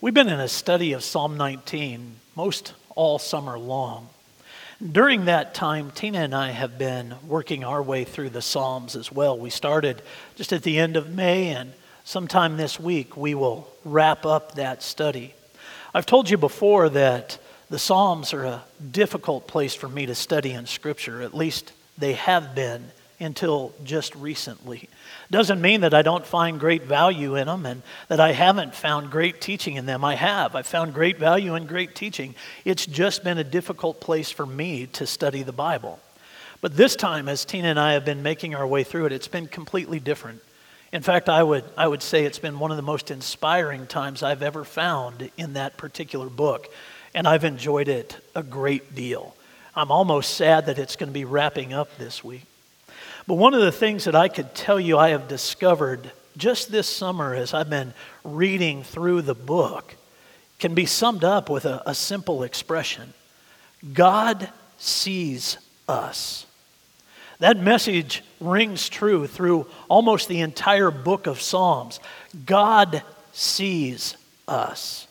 We've been in a study of Psalm 19 most all summer long. During that time, Tina and I have been working our way through the Psalms as well. We started just at the end of May, and sometime this week we will wrap up that study. I've told you before that the Psalms are a difficult place for me to study in Scripture, at least they have been until just recently. Doesn't mean that I don't find great value in them and that I haven't found great teaching in them. I have. I've found great value and great teaching. It's just been a difficult place for me to study the Bible. But this time, as Tina and I have been making our way through it, it's been completely different. In fact, I would, I would say it's been one of the most inspiring times I've ever found in that particular book, and I've enjoyed it a great deal. I'm almost sad that it's going to be wrapping up this week. But one of the things that I could tell you I have discovered just this summer as I've been reading through the book can be summed up with a, a simple expression God sees us. That message rings true through almost the entire book of Psalms. God sees us.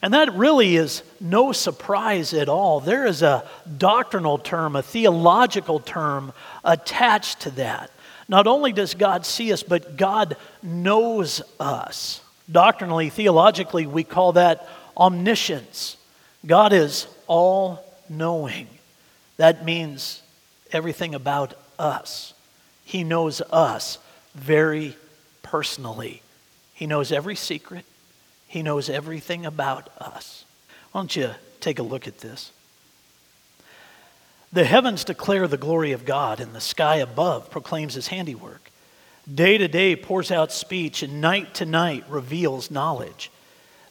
And that really is no surprise at all. There is a doctrinal term, a theological term attached to that. Not only does God see us, but God knows us. Doctrinally, theologically, we call that omniscience. God is all knowing. That means everything about us. He knows us very personally. He knows every secret, He knows everything about us. Why don't you take a look at this? The heavens declare the glory of God, and the sky above proclaims his handiwork. Day to day pours out speech, and night to night reveals knowledge.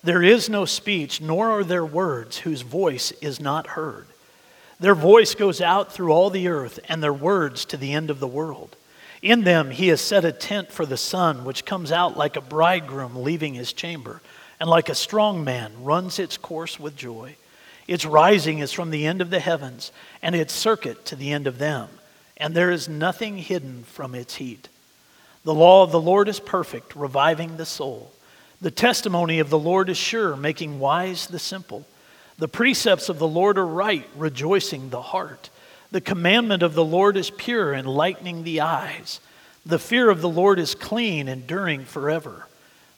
There is no speech, nor are there words whose voice is not heard. Their voice goes out through all the earth, and their words to the end of the world. In them he has set a tent for the sun, which comes out like a bridegroom leaving his chamber, and like a strong man runs its course with joy. Its rising is from the end of the heavens, and its circuit to the end of them, and there is nothing hidden from its heat. The law of the Lord is perfect, reviving the soul. The testimony of the Lord is sure, making wise the simple. The precepts of the Lord are right, rejoicing the heart. The commandment of the Lord is pure, enlightening the eyes. The fear of the Lord is clean, enduring forever.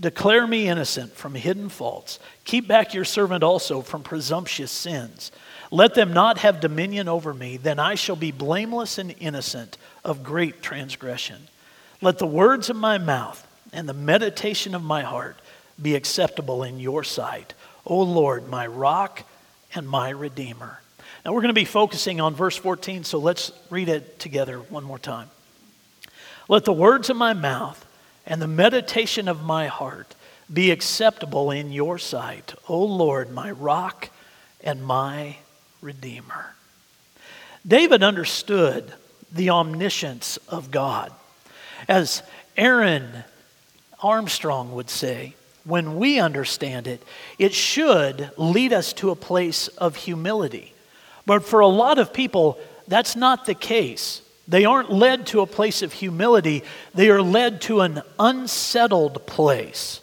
Declare me innocent from hidden faults. Keep back your servant also from presumptuous sins. Let them not have dominion over me, then I shall be blameless and innocent of great transgression. Let the words of my mouth and the meditation of my heart be acceptable in your sight. O Lord, my rock and my redeemer. Now we're going to be focusing on verse 14, so let's read it together one more time. Let the words of my mouth and the meditation of my heart be acceptable in your sight, O Lord, my rock and my redeemer. David understood the omniscience of God. As Aaron Armstrong would say, when we understand it, it should lead us to a place of humility. But for a lot of people, that's not the case. They aren't led to a place of humility, they are led to an unsettled place.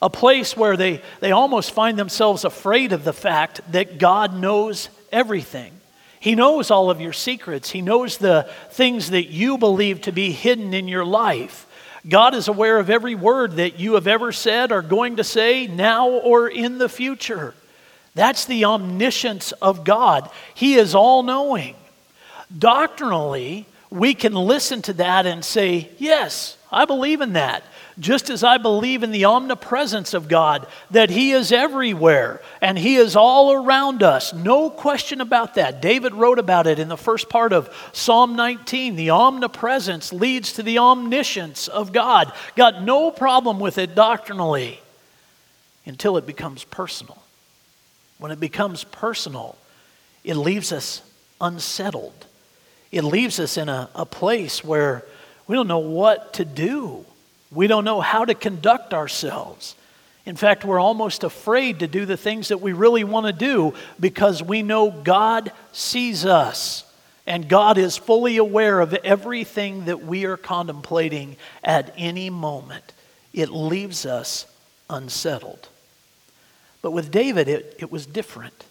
A place where they, they almost find themselves afraid of the fact that God knows everything. He knows all of your secrets. He knows the things that you believe to be hidden in your life. God is aware of every word that you have ever said, or going to say, now or in the future. That's the omniscience of God. He is all knowing. Doctrinally, we can listen to that and say, Yes, I believe in that just as I believe in the omnipresence of God, that He is everywhere and He is all around us. No question about that. David wrote about it in the first part of Psalm 19. The omnipresence leads to the omniscience of God. Got no problem with it doctrinally until it becomes personal. When it becomes personal, it leaves us unsettled. It leaves us in a, a place where we don't know what to do We don't know how to conduct ourselves. In fact, we're almost afraid to do the things that we really want to do because we know God sees us and God is fully aware of everything that we are contemplating at any moment. It leaves us unsettled. But with David, it, it was different.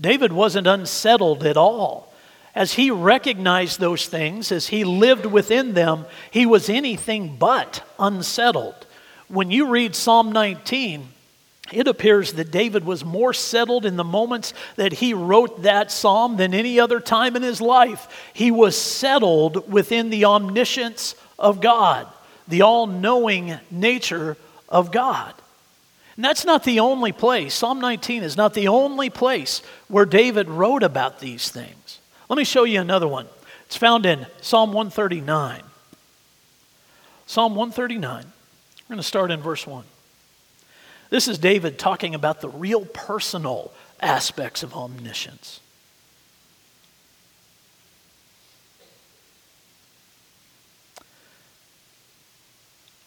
David wasn't unsettled at all. As he recognized those things, as he lived within them, he was anything but unsettled. When you read Psalm 19, it appears that David was more settled in the moments that he wrote that psalm than any other time in his life. He was settled within the omniscience of God, the all knowing nature of God. And that's not the only place. Psalm 19 is not the only place where David wrote about these things. Let me show you another one. It's found in Psalm 139. Psalm 139. We're going to start in verse 1. This is David talking about the real personal aspects of omniscience.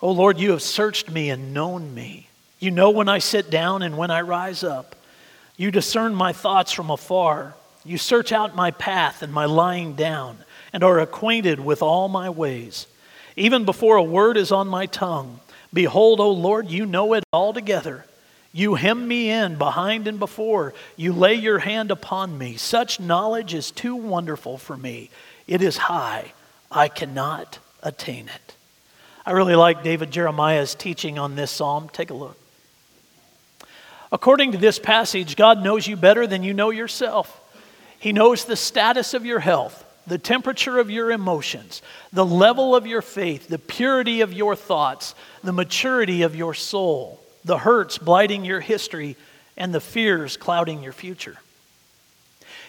O Lord, you have searched me and known me. You know when I sit down and when I rise up. You discern my thoughts from afar. You search out my path and my lying down, and are acquainted with all my ways. Even before a word is on my tongue, behold, O Lord, you know it altogether. You hem me in behind and before. You lay your hand upon me. Such knowledge is too wonderful for me. It is high. I cannot attain it. I really like David Jeremiah's teaching on this psalm. Take a look. According to this passage, God knows you better than you know yourself. He knows the status of your health, the temperature of your emotions, the level of your faith, the purity of your thoughts, the maturity of your soul, the hurts blighting your history, and the fears clouding your future.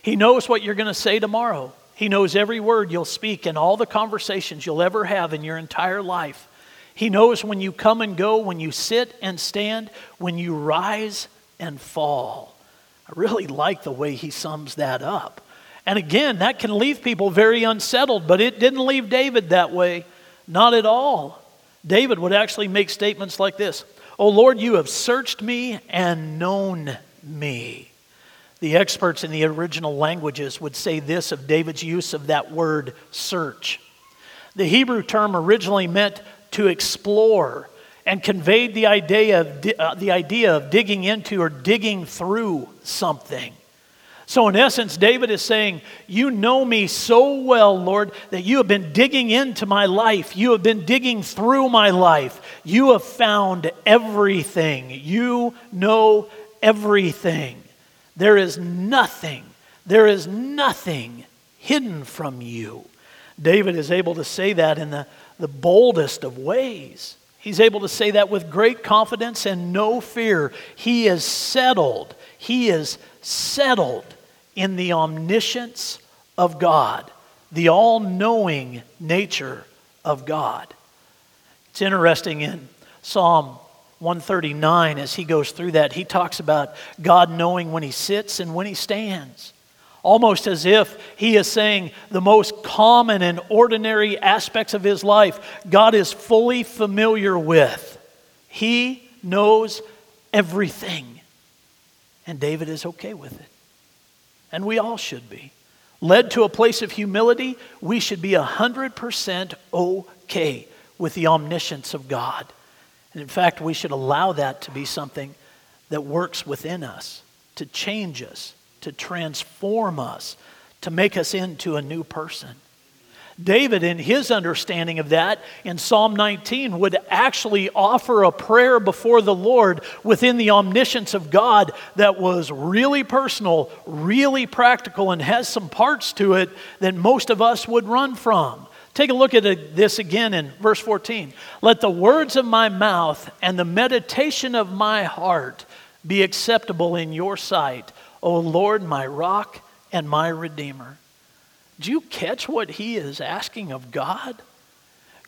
He knows what you're going to say tomorrow. He knows every word you'll speak and all the conversations you'll ever have in your entire life. He knows when you come and go, when you sit and stand, when you rise and fall. I really like the way he sums that up. And again, that can leave people very unsettled, but it didn't leave David that way. Not at all. David would actually make statements like this Oh Lord, you have searched me and known me. The experts in the original languages would say this of David's use of that word search. The Hebrew term originally meant to explore and conveyed the idea of, uh, the idea of digging into or digging through something. So, in essence, David is saying, You know me so well, Lord, that you have been digging into my life. You have been digging through my life. You have found everything. You know everything. There is nothing, there is nothing hidden from you. David is able to say that in the, the boldest of ways. He's able to say that with great confidence and no fear. He is settled. He is settled in the omniscience of God, the all knowing nature of God. It's interesting in Psalm 139, as he goes through that, he talks about God knowing when he sits and when he stands almost as if he is saying the most common and ordinary aspects of his life, God is fully familiar with. He knows everything. And David is okay with it. And we all should be. Led to a place of humility, we should be 100% okay with the omniscience of God. And in fact, we should allow that to be something that works within us, to change us, to transform us, to make us into a new person. David, in his understanding of that, in Psalm 19, would actually offer a prayer before the Lord within the omniscience of God that was really personal, really practical, and has some parts to it that most of us would run from. Take a look at this again in verse 14. Let the words of my mouth and the meditation of my heart be acceptable in your sight, O Lord, my rock and my redeemer. Do you catch what he is asking of God?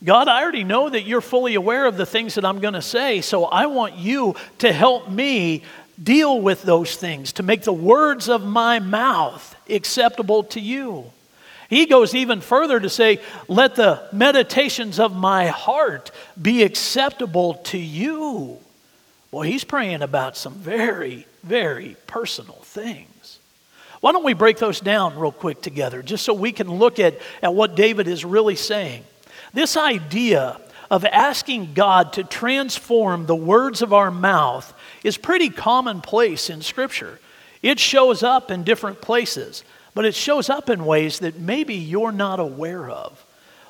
God, I already know that you're fully aware of the things that I'm going to say, so I want you to help me deal with those things, to make the words of my mouth acceptable to you. He goes even further to say, Let the meditations of my heart be acceptable to you. Well, he's praying about some very, very personal things. Why don't we break those down real quick together, just so we can look at, at what David is really saying? This idea of asking God to transform the words of our mouth is pretty commonplace in Scripture. It shows up in different places, but it shows up in ways that maybe you're not aware of.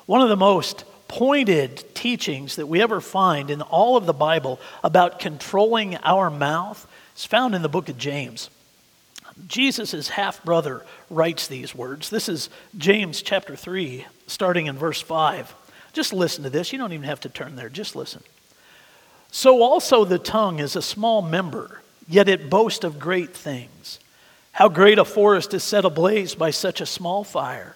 One of the most pointed teachings that we ever find in all of the Bible about controlling our mouth is found in the book of James. Jesus' half brother writes these words. This is James chapter 3, starting in verse 5. Just listen to this. You don't even have to turn there, just listen. So also the tongue is a small member, yet it boasts of great things. How great a forest is set ablaze by such a small fire.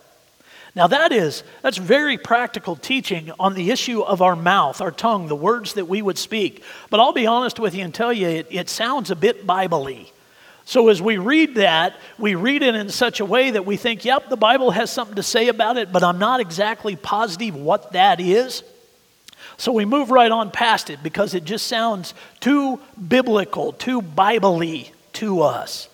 Now that is that's very practical teaching on the issue of our mouth, our tongue, the words that we would speak. But I'll be honest with you and tell you it, it sounds a bit biblically. So as we read that, we read it in such a way that we think, yep, the Bible has something to say about it, but I'm not exactly positive what that is. So we move right on past it because it just sounds too biblical, too biblically to us.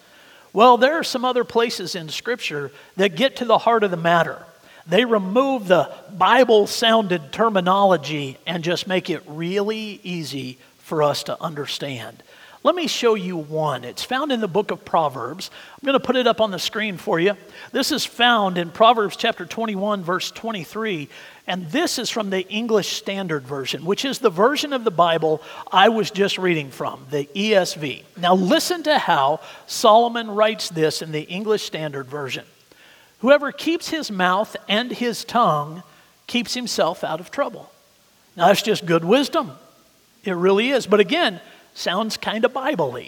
Well, there are some other places in Scripture that get to the heart of the matter. They remove the Bible sounded terminology and just make it really easy for us to understand. Let me show you one. It's found in the book of Proverbs. I'm going to put it up on the screen for you. This is found in Proverbs chapter 21, verse 23. And this is from the English Standard Version, which is the version of the Bible I was just reading from, the ESV. Now, listen to how Solomon writes this in the English Standard Version. Whoever keeps his mouth and his tongue keeps himself out of trouble. Now, that's just good wisdom. It really is. But again, sounds kind of Bible.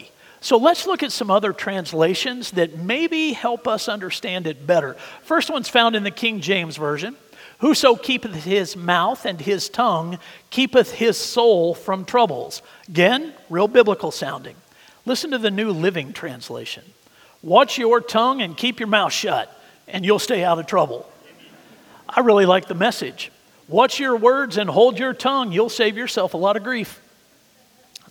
So let's look at some other translations that maybe help us understand it better. First one's found in the King James Version. Whoso keepeth his mouth and his tongue keepeth his soul from troubles. Again, real biblical sounding. Listen to the New Living Translation. Watch your tongue and keep your mouth shut and you'll stay out of trouble. I really like the message. Watch your words and hold your tongue. You'll save yourself a lot of grief.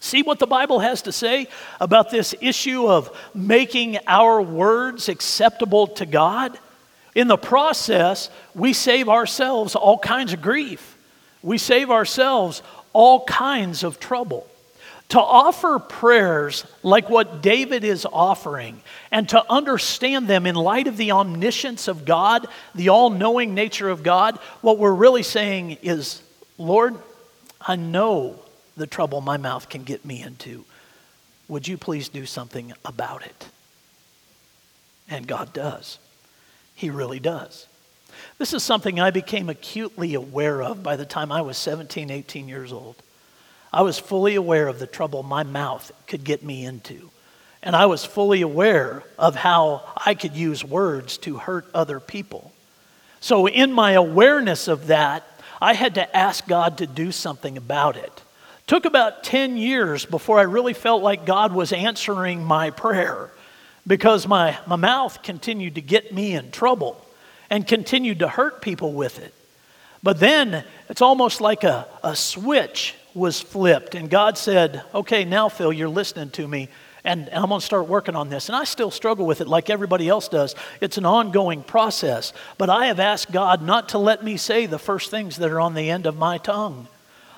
See what the Bible has to say about this issue of making our words acceptable to God? In the process, we save ourselves all kinds of grief. We save ourselves all kinds of trouble. To offer prayers like what David is offering and to understand them in light of the omniscience of God, the all knowing nature of God, what we're really saying is, Lord, I know the trouble my mouth can get me into. Would you please do something about it? And God does. He really does. This is something I became acutely aware of by the time I was 17, 18 years old. I was fully aware of the trouble my mouth could get me into. And I was fully aware of how I could use words to hurt other people. So, in my awareness of that, I had to ask God to do something about it. Took about 10 years before I really felt like God was answering my prayer because my, my mouth continued to get me in trouble and continued to hurt people with it. But then it's almost like a, a switch was flipped, and God said, Okay, now, Phil, you're listening to me, and I'm going to start working on this. And I still struggle with it like everybody else does. It's an ongoing process. But I have asked God not to let me say the first things that are on the end of my tongue.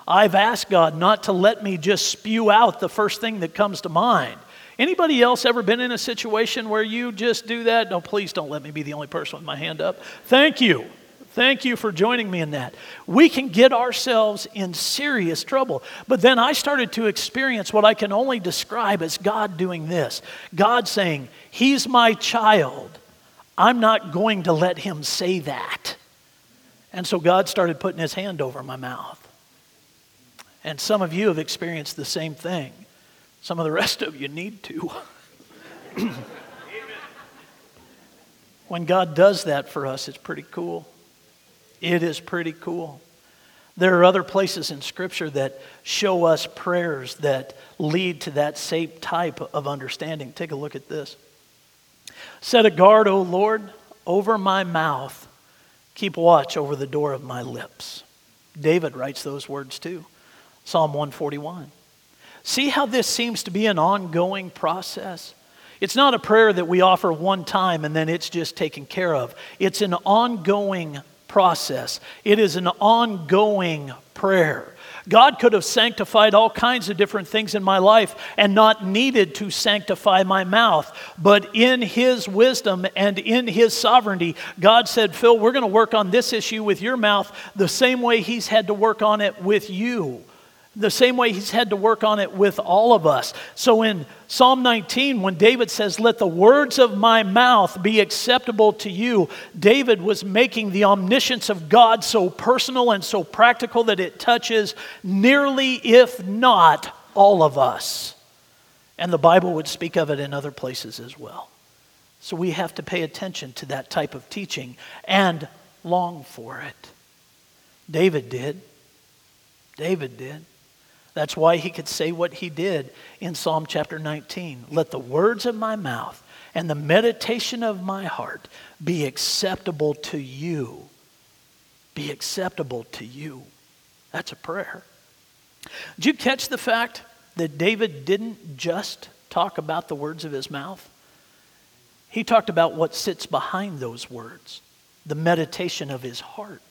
I've asked God not to let me just spew out the first thing that comes to mind. Anybody else ever been in a situation where you just do that? No, please don't let me be the only person with my hand up. Thank you. Thank you for joining me in that. We can get ourselves in serious trouble. But then I started to experience what I can only describe as God doing this God saying, He's my child. I'm not going to let him say that. And so God started putting his hand over my mouth. And some of you have experienced the same thing. Some of the rest of you need to. when God does that for us, it's pretty cool. It is pretty cool. There are other places in Scripture that show us prayers that lead to that same type of understanding. Take a look at this. Set a guard, O Lord, over my mouth. Keep watch over the door of my lips. David writes those words too. Psalm 141. See how this seems to be an ongoing process? It's not a prayer that we offer one time and then it's just taken care of. It's an ongoing process, it is an ongoing prayer. God could have sanctified all kinds of different things in my life and not needed to sanctify my mouth. But in His wisdom and in His sovereignty, God said, Phil, we're going to work on this issue with your mouth the same way He's had to work on it with you the same way he's had to work on it with all of us. So in Psalm 19, when David says, Let the words of my mouth be acceptable to you, David was making the omniscience of God so personal and so practical that it touches nearly, if not, all of us. And the Bible would speak of it in other places as well. So we have to pay attention to that type of teaching and long for it. David did. David did. That's why he could say what he did in Psalm chapter 19. Let the words of my mouth and the meditation of my heart be acceptable to you. Be acceptable to you. That's a prayer. Did you catch the fact that David didn't just talk about the words of his mouth? He talked about what sits behind those words, the meditation of his heart.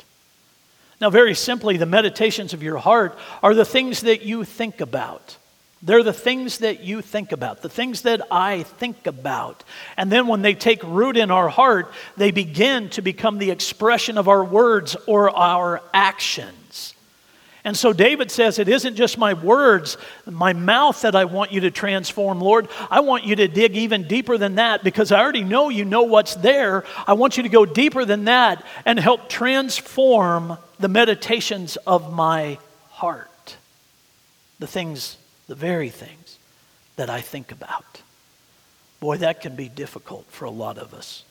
Now, very simply, the meditations of your heart are the things that you think about. They're the things that you think about, the things that I think about. And then when they take root in our heart, they begin to become the expression of our words or our actions. And so David says, It isn't just my words, my mouth that I want you to transform, Lord. I want you to dig even deeper than that because I already know you know what's there. I want you to go deeper than that and help transform the meditations of my heart, the things, the very things that I think about. Boy, that can be difficult for a lot of us.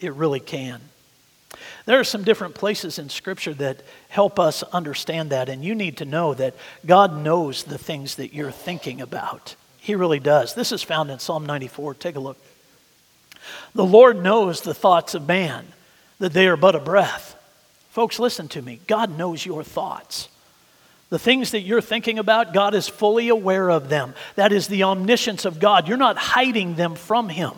It really can. There are some different places in Scripture that help us understand that, and you need to know that God knows the things that you're thinking about. He really does. This is found in Psalm 94. Take a look. The Lord knows the thoughts of man, that they are but a breath. Folks, listen to me. God knows your thoughts. The things that you're thinking about, God is fully aware of them. That is the omniscience of God. You're not hiding them from Him.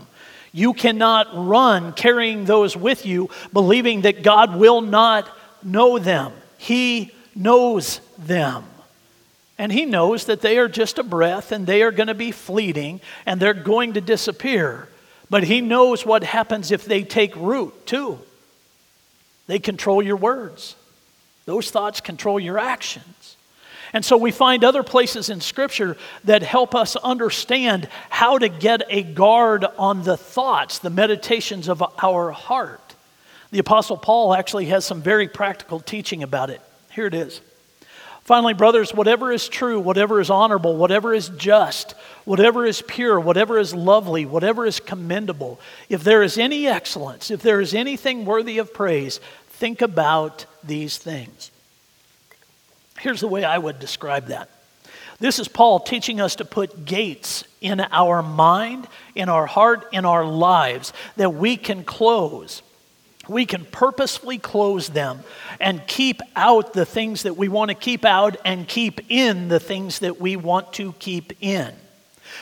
You cannot run carrying those with you, believing that God will not know them. He knows them. And He knows that they are just a breath and they are going to be fleeting and they're going to disappear. But He knows what happens if they take root, too. They control your words, those thoughts control your actions. And so we find other places in Scripture that help us understand how to get a guard on the thoughts, the meditations of our heart. The Apostle Paul actually has some very practical teaching about it. Here it is. Finally, brothers, whatever is true, whatever is honorable, whatever is just, whatever is pure, whatever is lovely, whatever is commendable, if there is any excellence, if there is anything worthy of praise, think about these things. Here's the way I would describe that. This is Paul teaching us to put gates in our mind, in our heart, in our lives that we can close we can purposefully close them and keep out the things that we want to keep out and keep in the things that we want to keep in.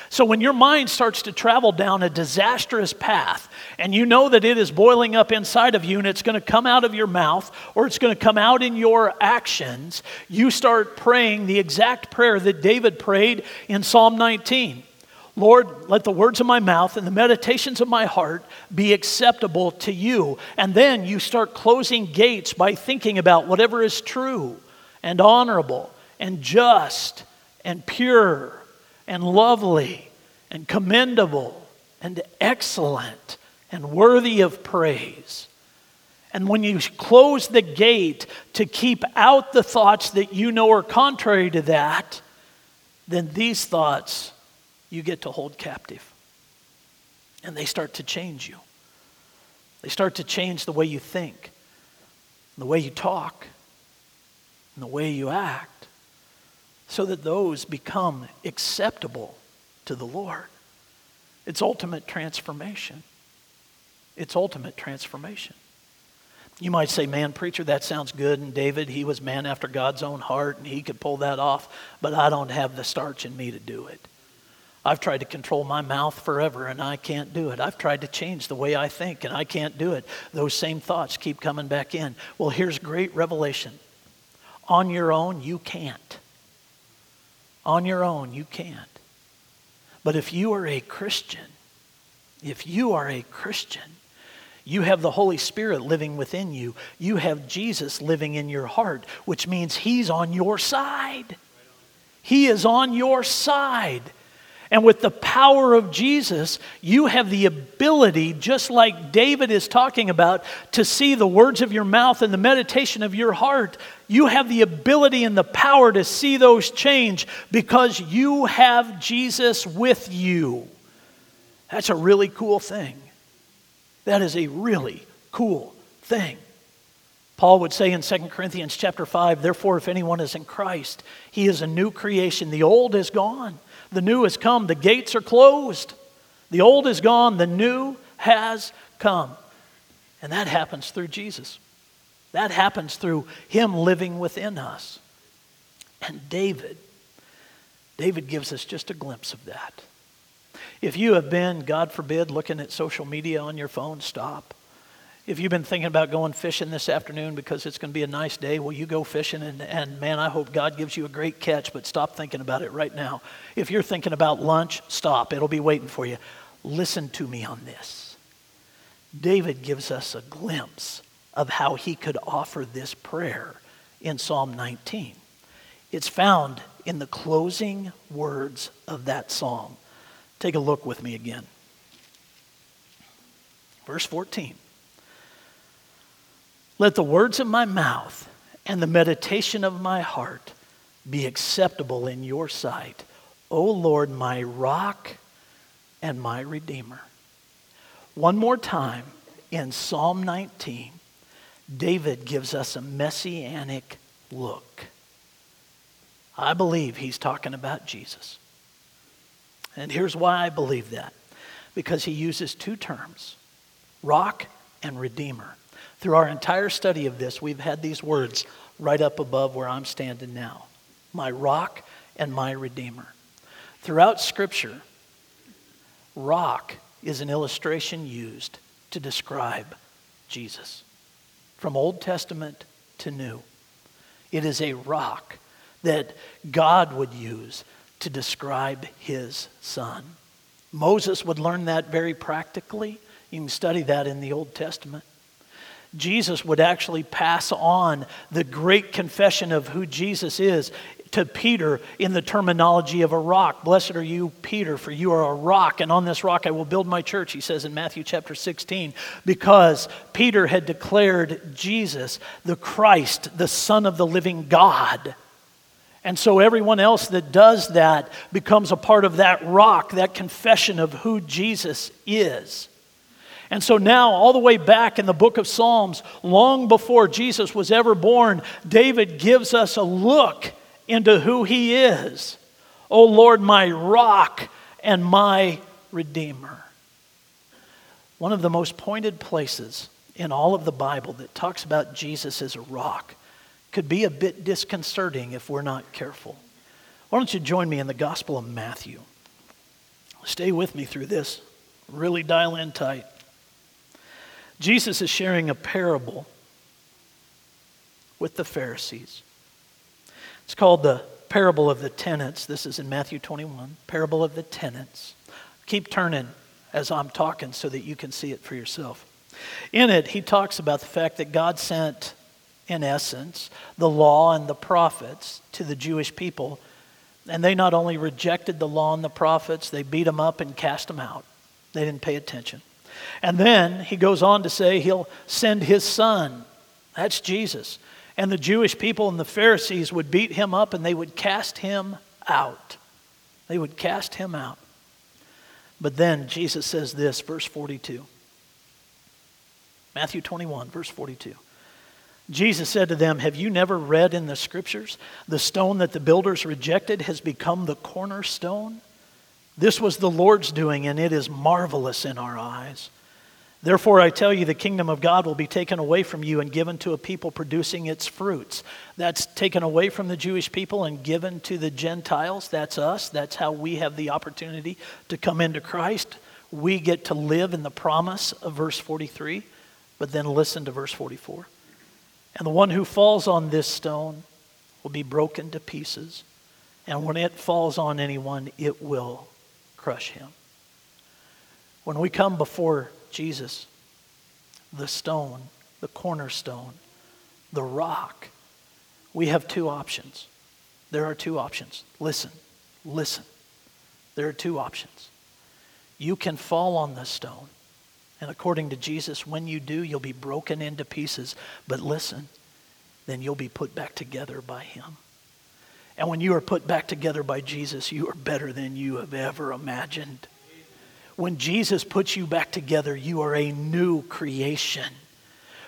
So when your mind starts to travel down a disastrous path and you know that it is boiling up inside of you and it's going to come out of your mouth or it's going to come out in your actions, you start praying the exact prayer that David prayed in Psalm 19. Lord, let the words of my mouth and the meditations of my heart be acceptable to you. And then you start closing gates by thinking about whatever is true and honorable and just and pure and lovely and commendable and excellent and worthy of praise. And when you close the gate to keep out the thoughts that you know are contrary to that, then these thoughts you get to hold captive. And they start to change you. They start to change the way you think, the way you talk, and the way you act so that those become acceptable to the Lord. It's ultimate transformation. It's ultimate transformation. You might say, man, preacher, that sounds good. And David, he was man after God's own heart and he could pull that off, but I don't have the starch in me to do it. I've tried to control my mouth forever and I can't do it. I've tried to change the way I think and I can't do it. Those same thoughts keep coming back in. Well, here's great revelation. On your own, you can't. On your own, you can't. But if you are a Christian, if you are a Christian, you have the Holy Spirit living within you. You have Jesus living in your heart, which means He's on your side. He is on your side. And with the power of Jesus, you have the ability, just like David is talking about, to see the words of your mouth and the meditation of your heart. You have the ability and the power to see those change because you have Jesus with you. That's a really cool thing. That is a really cool thing. Paul would say in 2 Corinthians chapter 5, therefore, if anyone is in Christ, he is a new creation. The old is gone. The new has come. The gates are closed. The old is gone. The new has come. And that happens through Jesus. That happens through Him living within us. And David, David gives us just a glimpse of that. If you have been, God forbid, looking at social media on your phone, stop. If you've been thinking about going fishing this afternoon because it's going to be a nice day, well, you go fishing, and, and man, I hope God gives you a great catch, but stop thinking about it right now. If you're thinking about lunch, stop. It'll be waiting for you. Listen to me on this. David gives us a glimpse of how he could offer this prayer in Psalm 19. It's found in the closing words of that psalm. Take a look with me again. Verse 14. Let the words of my mouth and the meditation of my heart be acceptable in your sight, O Lord, my rock and my redeemer. One more time in Psalm 19, David gives us a messianic look. I believe he's talking about Jesus. And here's why I believe that because he uses two terms rock and redeemer. Through our entire study of this, we've had these words right up above where I'm standing now my rock and my redeemer. Throughout Scripture, rock is an illustration used to describe Jesus, from Old Testament to New. It is a rock that God would use to describe his son. Moses would learn that very practically. You can study that in the Old Testament. Jesus would actually pass on the great confession of who Jesus is to Peter in the terminology of a rock. Blessed are you, Peter, for you are a rock, and on this rock I will build my church, he says in Matthew chapter 16, because Peter had declared Jesus the Christ, the Son of the living God. And so everyone else that does that becomes a part of that rock, that confession of who Jesus is. And so now, all the way back in the book of Psalms, long before Jesus was ever born, David gives us a look into who he is. O Lord, my rock and my redeemer. One of the most pointed places in all of the Bible that talks about Jesus as a rock could be a bit disconcerting if we're not careful. Why don't you join me in the Gospel of Matthew? Stay with me through this. Really dial in tight. Jesus is sharing a parable with the Pharisees. It's called the parable of the tenants. This is in Matthew 21, parable of the tenants. Keep turning as I'm talking so that you can see it for yourself. In it, he talks about the fact that God sent, in essence, the law and the prophets to the Jewish people. And they not only rejected the law and the prophets, they beat them up and cast them out. They didn't pay attention. And then he goes on to say he'll send his son. That's Jesus. And the Jewish people and the Pharisees would beat him up and they would cast him out. They would cast him out. But then Jesus says this, verse 42. Matthew 21, verse 42. Jesus said to them, Have you never read in the scriptures, the stone that the builders rejected has become the cornerstone? This was the Lord's doing, and it is marvelous in our eyes. Therefore, I tell you, the kingdom of God will be taken away from you and given to a people producing its fruits. That's taken away from the Jewish people and given to the Gentiles. That's us. That's how we have the opportunity to come into Christ. We get to live in the promise of verse 43, but then listen to verse 44. And the one who falls on this stone will be broken to pieces, and when it falls on anyone, it will crush him. When we come before Jesus, the stone, the cornerstone, the rock, we have two options. There are two options. Listen, listen. There are two options. You can fall on the stone, and according to Jesus, when you do, you'll be broken into pieces. But listen, then you'll be put back together by Him. And when you are put back together by Jesus, you are better than you have ever imagined. When Jesus puts you back together, you are a new creation.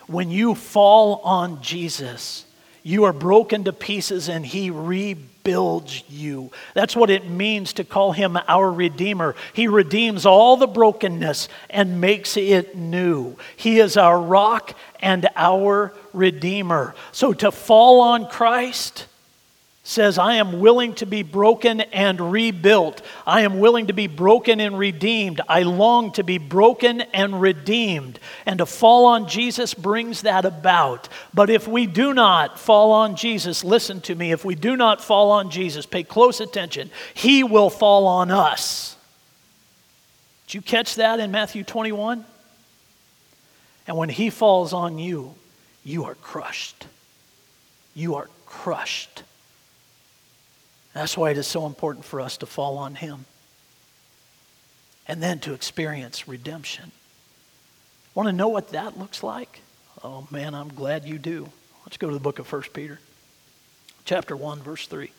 When you fall on Jesus, you are broken to pieces and he rebuilds you. That's what it means to call him our Redeemer. He redeems all the brokenness and makes it new. He is our rock and our Redeemer. So to fall on Christ, says, I am willing to be broken and rebuilt. I am willing to be broken and redeemed. I long to be broken and redeemed. And to fall on Jesus brings that about. But if we do not fall on Jesus, listen to me, if we do not fall on Jesus, pay close attention, he will fall on us. Did you catch that in Matthew 21? And when he falls on you, you are crushed. You are crushed. That's why it is so important for us to fall on Him and then to experience redemption. Want to know what that looks like? Oh man, I'm glad you do. Let's go to the book of 1 Peter, chapter 1, verse 3.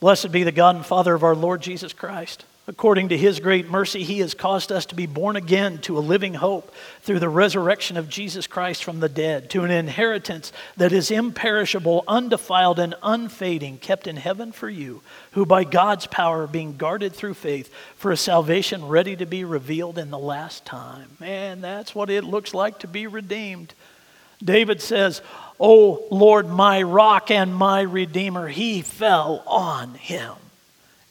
Blessed be the God and Father of our Lord Jesus Christ According to his great mercy, he has caused us to be born again to a living hope through the resurrection of Jesus Christ from the dead, to an inheritance that is imperishable, undefiled, and unfading, kept in heaven for you, who by God's power are being guarded through faith for a salvation ready to be revealed in the last time. Man, that's what it looks like to be redeemed. David says, O Lord, my rock and my redeemer, he fell on him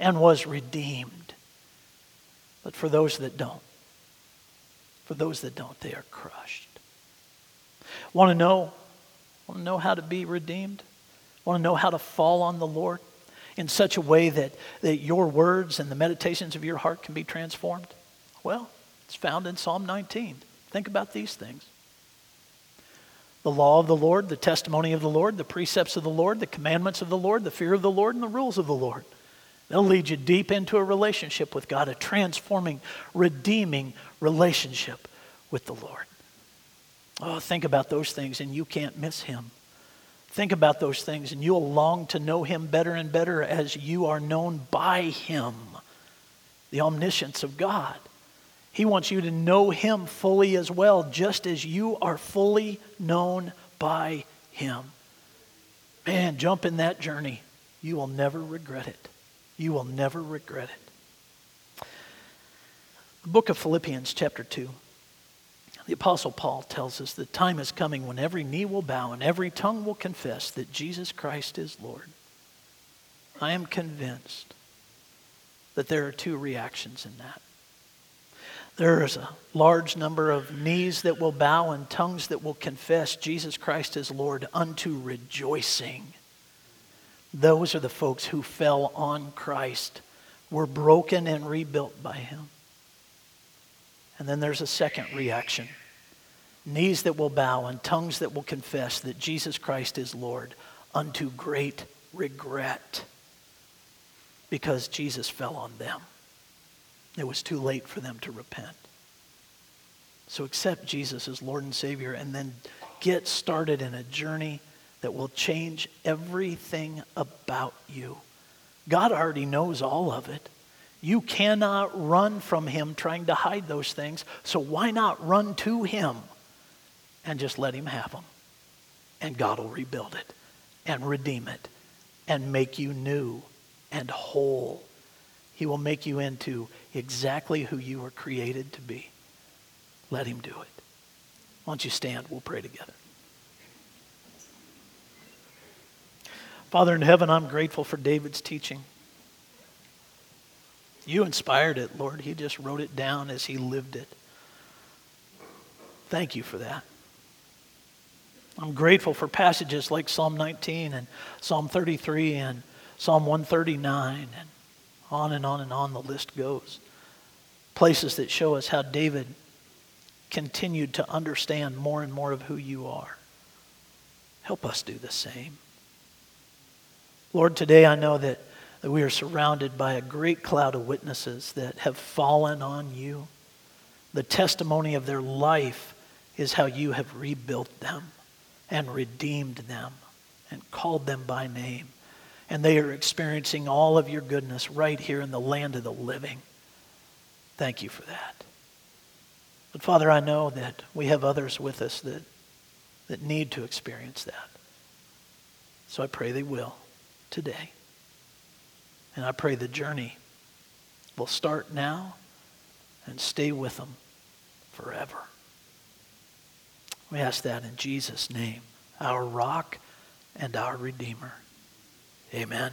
and was redeemed. But for those that don't, for those that don't, they are crushed. Want to know? Want to know how to be redeemed? Want to know how to fall on the Lord in such a way that, that your words and the meditations of your heart can be transformed? Well, it's found in Psalm 19. Think about these things the law of the Lord, the testimony of the Lord, the precepts of the Lord, the commandments of the Lord, the fear of the Lord, and the rules of the Lord. They'll lead you deep into a relationship with God, a transforming, redeeming relationship with the Lord. Oh, think about those things and you can't miss Him. Think about those things and you'll long to know Him better and better as you are known by Him, the omniscience of God. He wants you to know Him fully as well, just as you are fully known by Him. Man, jump in that journey. You will never regret it. You will never regret it. The book of Philippians, chapter 2. The Apostle Paul tells us that time is coming when every knee will bow and every tongue will confess that Jesus Christ is Lord. I am convinced that there are two reactions in that. There is a large number of knees that will bow and tongues that will confess Jesus Christ as Lord unto rejoicing. Those are the folks who fell on Christ, were broken and rebuilt by him. And then there's a second reaction knees that will bow and tongues that will confess that Jesus Christ is Lord unto great regret because Jesus fell on them. It was too late for them to repent. So accept Jesus as Lord and Savior and then get started in a journey that will change everything about you. God already knows all of it. You cannot run from Him trying to hide those things, so why not run to Him and just let Him have them? And God will rebuild it and redeem it and make you new and whole. He will make you into exactly who you were created to be. Let him do it. Why don't you stand? We'll pray together. Father in heaven, I'm grateful for David's teaching. You inspired it, Lord. He just wrote it down as he lived it. Thank you for that. I'm grateful for passages like Psalm 19 and Psalm 33 and Psalm 139 and on and on and on the list goes. Places that show us how David continued to understand more and more of who you are. Help us do the same. Lord, today I know that, that we are surrounded by a great cloud of witnesses that have fallen on you. The testimony of their life is how you have rebuilt them and redeemed them and called them by name. And they are experiencing all of your goodness right here in the land of the living. Thank you for that. But Father, I know that we have others with us that, that need to experience that. So I pray they will today. And I pray the journey will start now and stay with them forever. We ask that in Jesus' name, our rock and our Redeemer. Amen.